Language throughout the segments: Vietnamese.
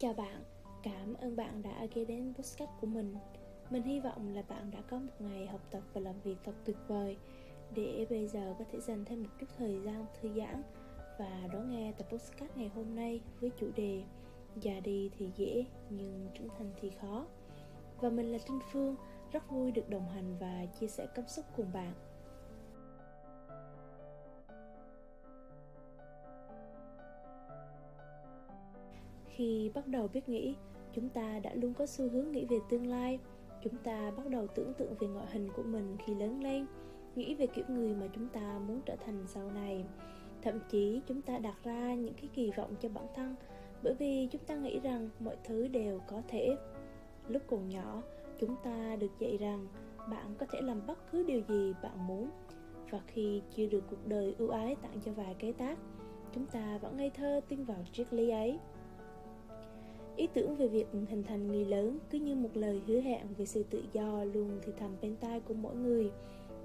Chào bạn, cảm ơn bạn đã ghé đến podcast của mình. Mình hy vọng là bạn đã có một ngày học tập và làm việc thật tuyệt vời. Để bây giờ có thể dành thêm một chút thời gian thư giãn Và đón nghe tập podcast ngày hôm nay với chủ đề Già đi thì dễ nhưng trưởng thành thì khó. Và mình là Trinh Phương, rất vui được đồng hành và chia sẻ cảm xúc cùng bạn. Khi bắt đầu biết nghĩ, chúng ta đã luôn có xu hướng nghĩ về tương lai. Chúng ta bắt đầu tưởng tượng về ngoại hình của mình khi lớn lên, nghĩ về kiểu người mà chúng ta muốn trở thành sau này. Thậm chí, chúng ta đặt ra những cái kỳ vọng cho bản thân, bởi vì chúng ta nghĩ rằng mọi thứ đều có thể. Lúc còn nhỏ, chúng ta được dạy rằng bạn có thể làm bất cứ điều gì bạn muốn, và khi chưa được cuộc đời ưu ái tặng cho vài cái tác, chúng ta vẫn ngây thơ tin vào triết lý ấy. Ý tưởng về việc hình thành người lớn cứ như một lời hứa hẹn về sự tự do luôn thì thầm bên tai của mỗi người.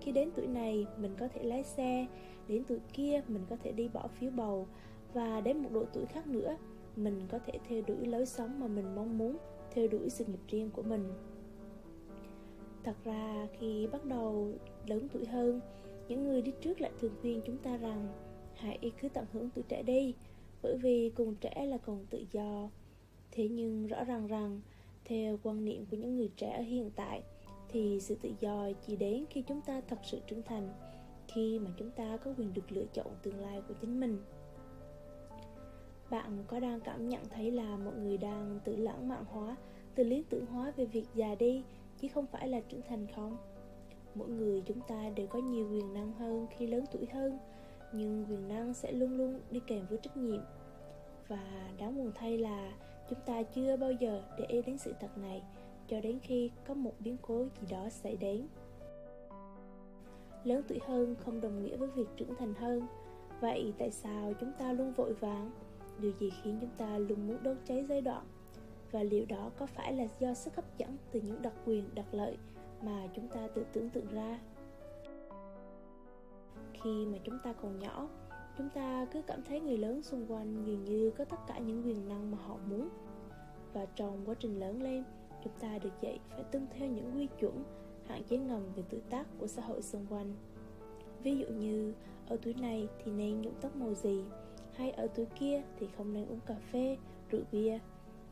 Khi đến tuổi này, mình có thể lái xe, đến tuổi kia mình có thể đi bỏ phiếu bầu và đến một độ tuổi khác nữa, mình có thể theo đuổi lối sống mà mình mong muốn, theo đuổi sự nghiệp riêng của mình. Thật ra khi bắt đầu lớn tuổi hơn, những người đi trước lại thường khuyên chúng ta rằng hãy cứ tận hưởng tuổi trẻ đi, bởi vì cùng trẻ là cùng tự do Thế nhưng rõ ràng rằng, theo quan niệm của những người trẻ ở hiện tại, thì sự tự do chỉ đến khi chúng ta thật sự trưởng thành, khi mà chúng ta có quyền được lựa chọn tương lai của chính mình. Bạn có đang cảm nhận thấy là mọi người đang tự lãng mạn hóa, tự lý tưởng hóa về việc già đi, chứ không phải là trưởng thành không? Mỗi người chúng ta đều có nhiều quyền năng hơn khi lớn tuổi hơn, nhưng quyền năng sẽ luôn luôn đi kèm với trách nhiệm. Và đáng buồn thay là chúng ta chưa bao giờ để ý đến sự thật này, cho đến khi có một biến cố gì đó xảy đến. Lớn tuổi hơn không đồng nghĩa với việc trưởng thành hơn. Vậy tại sao chúng ta luôn vội vàng? Điều gì khiến chúng ta luôn muốn đốt cháy giai đoạn? Và liệu đó có phải là do sức hấp dẫn từ những đặc quyền, đặc lợi mà chúng ta tự tưởng tượng ra? Khi mà chúng ta còn nhỏ chúng ta cứ cảm thấy người lớn xung quanh dường như có tất cả những quyền năng mà họ muốn. Và trong quá trình lớn lên, chúng ta được dạy phải tuân theo những quy chuẩn, hạn chế ngầm về tuổi tác của xã hội xung quanh. Ví dụ như, ở tuổi này thì nên nhuộm tóc màu gì, hay ở tuổi kia thì không nên uống cà phê, rượu bia.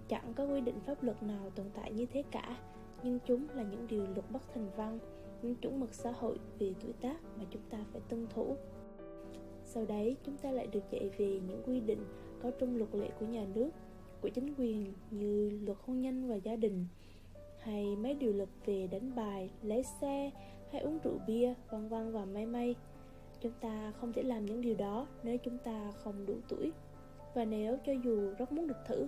Chẳng có quy định pháp luật nào tồn tại như thế cả, nhưng chúng là những điều luật bất thành văn, những chuẩn mực xã hội về tuổi tác mà chúng ta phải tuân thủ sau đấy chúng ta lại được dạy về những quy định có trong luật lệ của nhà nước của chính quyền như luật hôn nhân và gia đình hay mấy điều luật về đánh bài, lấy xe hay uống rượu bia, vân vân và may may. Chúng ta không thể làm những điều đó nếu chúng ta không đủ tuổi. Và nếu cho dù rất muốn được thử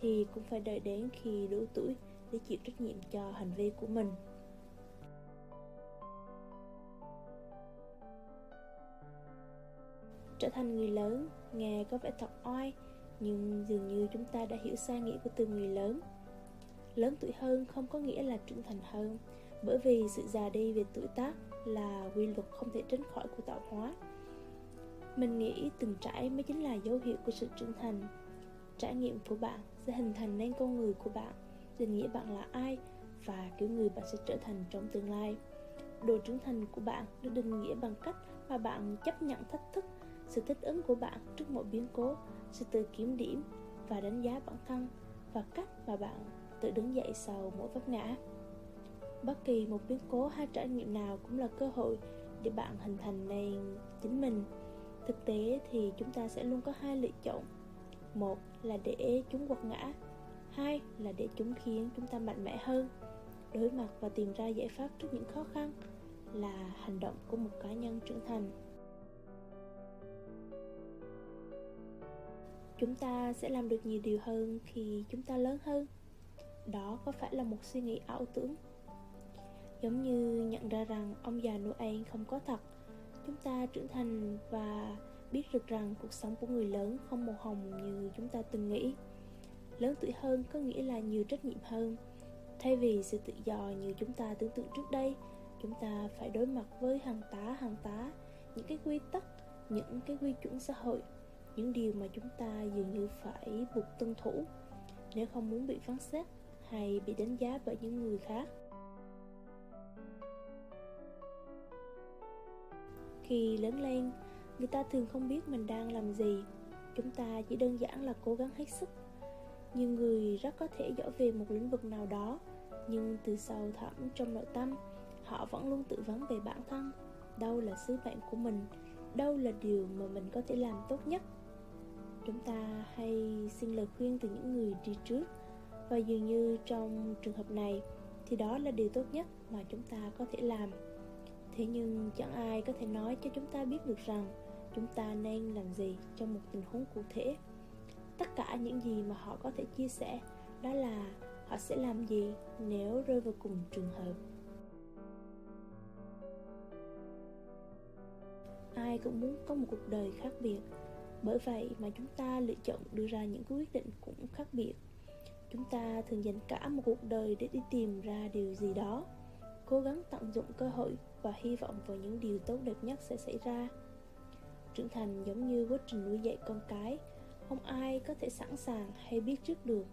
thì cũng phải đợi đến khi đủ tuổi để chịu trách nhiệm cho hành vi của mình. Trở thành người lớn nghe có vẻ thật oai, nhưng dường như chúng ta đã hiểu sai nghĩa của từ người lớn. Lớn tuổi hơn không có nghĩa là trưởng thành hơn, bởi vì sự già đi về tuổi tác là quy luật không thể tránh khỏi của tạo hóa. Mình nghĩ từng trải mới chính là dấu hiệu của sự trưởng thành. Trải nghiệm của bạn sẽ hình thành nên con người của bạn, định nghĩa bạn là ai và kiểu người bạn sẽ trở thành trong tương lai. Đồ trưởng thành của bạn được định nghĩa bằng cách mà bạn chấp nhận thách thức sự thích ứng của bạn trước mọi biến cố sự tự kiểm điểm và đánh giá bản thân và cách mà bạn tự đứng dậy sau mỗi vấp ngã. Bất kỳ một biến cố hay trải nghiệm nào cũng là cơ hội để bạn hình thành nên chính mình. Thực tế thì chúng ta sẽ luôn có hai lựa chọn. Một là để chúng quật ngã, hai là để chúng khiến chúng ta mạnh mẽ hơn. Đối mặt và tìm ra giải pháp trước những khó khăn là hành động của một cá nhân trưởng thành. Chúng ta sẽ làm được nhiều điều hơn khi chúng ta lớn hơn. Đó có phải là một suy nghĩ ảo tưởng? Giống như nhận ra rằng ông già noel không có thật, chúng ta trưởng thành và biết được rằng cuộc sống của người lớn không màu hồng như chúng ta từng nghĩ. Lớn tuổi hơn có nghĩa là nhiều trách nhiệm hơn. Thay vì sự tự do như chúng ta tưởng tượng trước đây, chúng ta phải đối mặt với hàng tá hàng tá, những cái quy tắc, những cái quy chuẩn xã hội những điều mà chúng ta dường như phải buộc tuân thủ. Nếu không muốn bị phán xét hay bị đánh giá bởi những người khác. Khi lớn lên, người ta thường không biết mình đang làm gì. Chúng ta chỉ đơn giản là cố gắng hết sức. Nhiều người rất có thể giỏi về một lĩnh vực nào đó, nhưng từ sâu thẳm trong nội tâm, họ vẫn luôn tự vấn về bản thân. Đâu là sứ mệnh của mình, đâu là điều mà mình có thể làm tốt nhất chúng ta hay xin lời khuyên từ những người đi trước. Và dường như trong trường hợp này thì đó là điều tốt nhất mà chúng ta có thể làm. Thế nhưng chẳng ai có thể nói cho chúng ta biết được rằng chúng ta nên làm gì trong một tình huống cụ thể. Tất cả những gì mà họ có thể chia sẻ đó là họ sẽ làm gì nếu rơi vào cùng trường hợp. Ai cũng muốn có một cuộc đời khác biệt bởi vậy mà chúng ta lựa chọn đưa ra những quyết định cũng khác biệt. Chúng ta thường dành cả một cuộc đời để đi tìm ra điều gì đó, cố gắng tận dụng cơ hội và hy vọng vào những điều tốt đẹp nhất sẽ xảy ra. Trưởng thành giống như quá trình nuôi dạy con cái, không ai có thể sẵn sàng hay biết trước được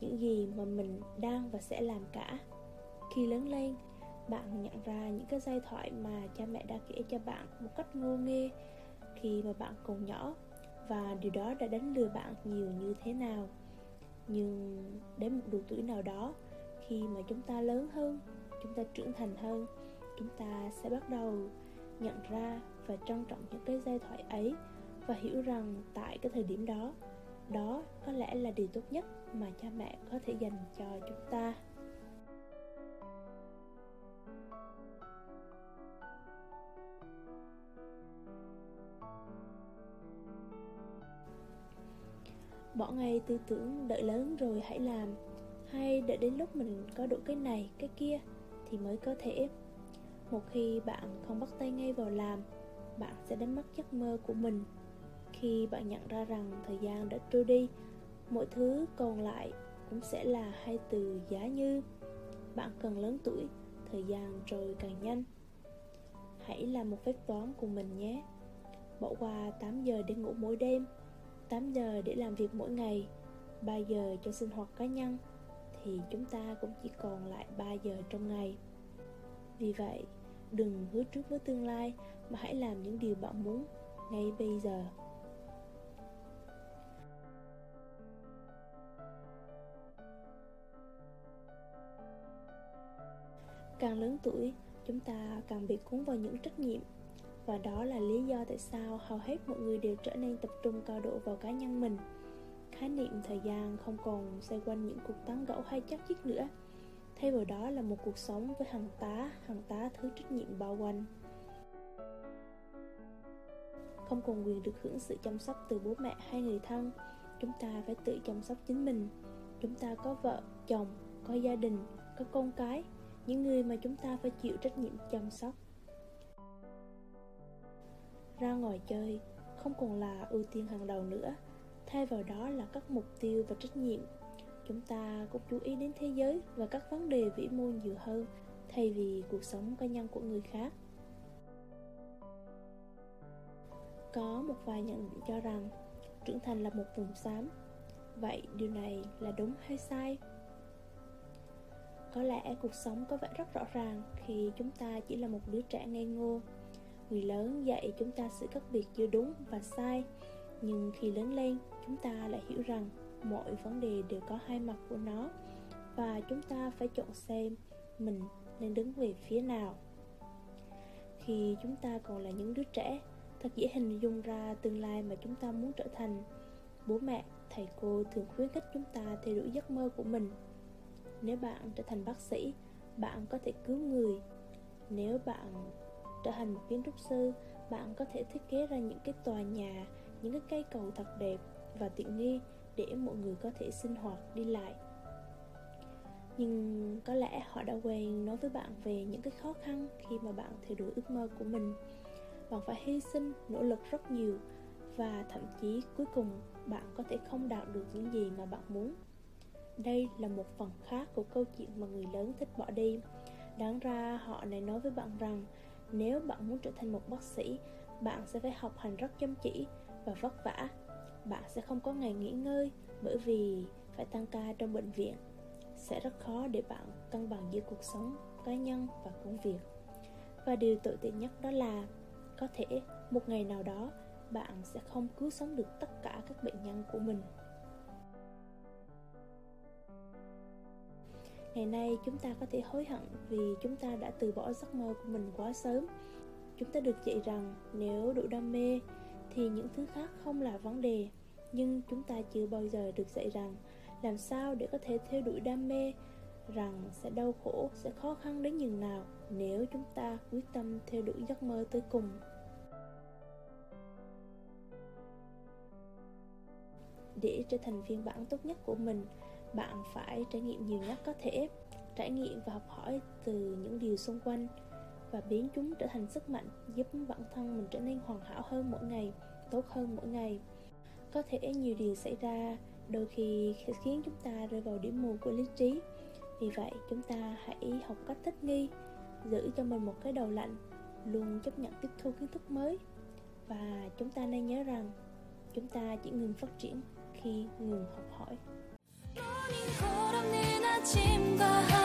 những gì mà mình đang và sẽ làm cả. Khi lớn lên, bạn nhận ra những cái giai thoại mà cha mẹ đã kể cho bạn một cách ngô nghê khi mà bạn còn nhỏ và điều đó đã đánh lừa bạn nhiều như thế nào. Nhưng đến một độ tuổi nào đó, khi mà chúng ta lớn hơn, chúng ta trưởng thành hơn, chúng ta sẽ bắt đầu nhận ra và trân trọng những cái giai thoại ấy và hiểu rằng tại cái thời điểm đó đó có lẽ là điều tốt nhất mà cha mẹ có thể dành cho chúng ta. Bỏ ngay tư tưởng đợi lớn rồi hãy làm. Hay đợi đến lúc mình có đủ cái này, cái kia thì mới có thể. Một khi bạn không bắt tay ngay vào làm, bạn sẽ đánh mất giấc mơ của mình. Khi bạn nhận ra rằng thời gian đã trôi đi, mọi thứ còn lại cũng sẽ là hai từ giá như. Bạn cần lớn tuổi, thời gian trôi càng nhanh. Hãy làm một phép toán của mình nhé. Bỏ qua 8 giờ để ngủ mỗi đêm. 8 giờ để làm việc mỗi ngày 3 giờ cho sinh hoạt cá nhân, thì chúng ta cũng chỉ còn lại 3 giờ trong ngày. Vì vậy, đừng hứa trước với tương lai mà hãy làm những điều bạn muốn ngay bây giờ. Càng lớn tuổi, chúng ta càng bị cuốn vào những trách nhiệm và đó là lý do tại sao hầu hết mọi người đều trở nên tập trung cao độ vào cá nhân mình. Khái niệm thời gian không còn xoay quanh những cuộc tán gẫu hay chắc chiếc nữa. Thay vào đó là một cuộc sống với hàng tá hàng tá thứ trách nhiệm bao quanh. Không còn quyền được hưởng sự chăm sóc từ bố mẹ hay người thân. Chúng ta phải tự chăm sóc chính mình. Chúng ta có vợ, chồng, có gia đình, có con cái. Những người mà chúng ta phải chịu trách nhiệm chăm sóc ra ngoài chơi, không còn là ưu tiên hàng đầu nữa. Thay vào đó là các mục tiêu và trách nhiệm. Chúng ta cũng chú ý đến thế giới và các vấn đề vĩ mô nhiều hơn, thay vì cuộc sống cá nhân của người khác. Có một vài nhận định cho rằng trưởng thành là một vùng xám. Vậy điều này là đúng hay sai? Có lẽ cuộc sống có vẻ rất rõ ràng khi chúng ta chỉ là một đứa trẻ ngây ngô người lớn dạy chúng ta sự khác biệt giữa đúng và sai, nhưng khi lớn lên, chúng ta lại hiểu rằng mọi vấn đề đều có hai mặt của nó và chúng ta phải chọn xem mình nên đứng về phía nào. Khi chúng ta còn là những đứa trẻ, thật dễ hình dung ra tương lai mà chúng ta muốn trở thành. Bố mẹ, thầy cô thường khuyến khích chúng ta theo đuổi giấc mơ của mình. Nếu bạn trở thành bác sĩ, bạn có thể cứu người. Nếu bạn trở thành một kiến trúc sư, bạn có thể thiết kế ra những cái tòa nhà, những cái cây cầu thật đẹp và tiện nghi để mọi người có thể sinh hoạt, đi lại. Nhưng có lẽ họ đã quen nói với bạn về những cái khó khăn khi mà bạn theo đuổi ước mơ của mình. Bạn phải hy sinh, nỗ lực rất nhiều và thậm chí cuối cùng bạn có thể không đạt được những gì mà bạn muốn. Đây là một phần khác của câu chuyện mà người lớn thích bỏ đi. Đáng ra họ này nói với bạn rằng nếu bạn muốn trở thành một bác sĩ, bạn sẽ phải học hành rất chăm chỉ và vất vả. Bạn sẽ không có ngày nghỉ ngơi bởi vì phải tăng ca trong bệnh viện. Sẽ rất khó để bạn cân bằng giữa cuộc sống cá nhân và công việc. Và điều tồi tệ nhất đó là có thể một ngày nào đó bạn sẽ không cứu sống được tất cả các bệnh nhân của mình. Ngày nay chúng ta có thể hối hận vì chúng ta đã từ bỏ giấc mơ của mình quá sớm. Chúng ta được dạy rằng nếu đủ đam mê thì những thứ khác không là vấn đề. Nhưng chúng ta chưa bao giờ được dạy rằng làm sao để có thể theo đuổi đam mê, rằng sẽ đau khổ, sẽ khó khăn đến nhường nào nếu chúng ta quyết tâm theo đuổi giấc mơ tới cùng. Để trở thành phiên bản tốt nhất của mình bạn phải trải nghiệm nhiều nhất có thể. Trải nghiệm và học hỏi từ những điều xung quanh và biến chúng trở thành sức mạnh giúp bản thân mình trở nên hoàn hảo hơn mỗi ngày, tốt hơn mỗi ngày. Có thể nhiều điều xảy ra, đôi khi khiến chúng ta rơi vào điểm mù của lý trí. Vì vậy, chúng ta hãy học cách thích nghi, giữ cho mình một cái đầu lạnh, luôn chấp nhận tiếp thu kiến thức mới. Và chúng ta nên nhớ rằng, chúng ta chỉ ngừng phát triển khi ngừng học hỏi. 아침과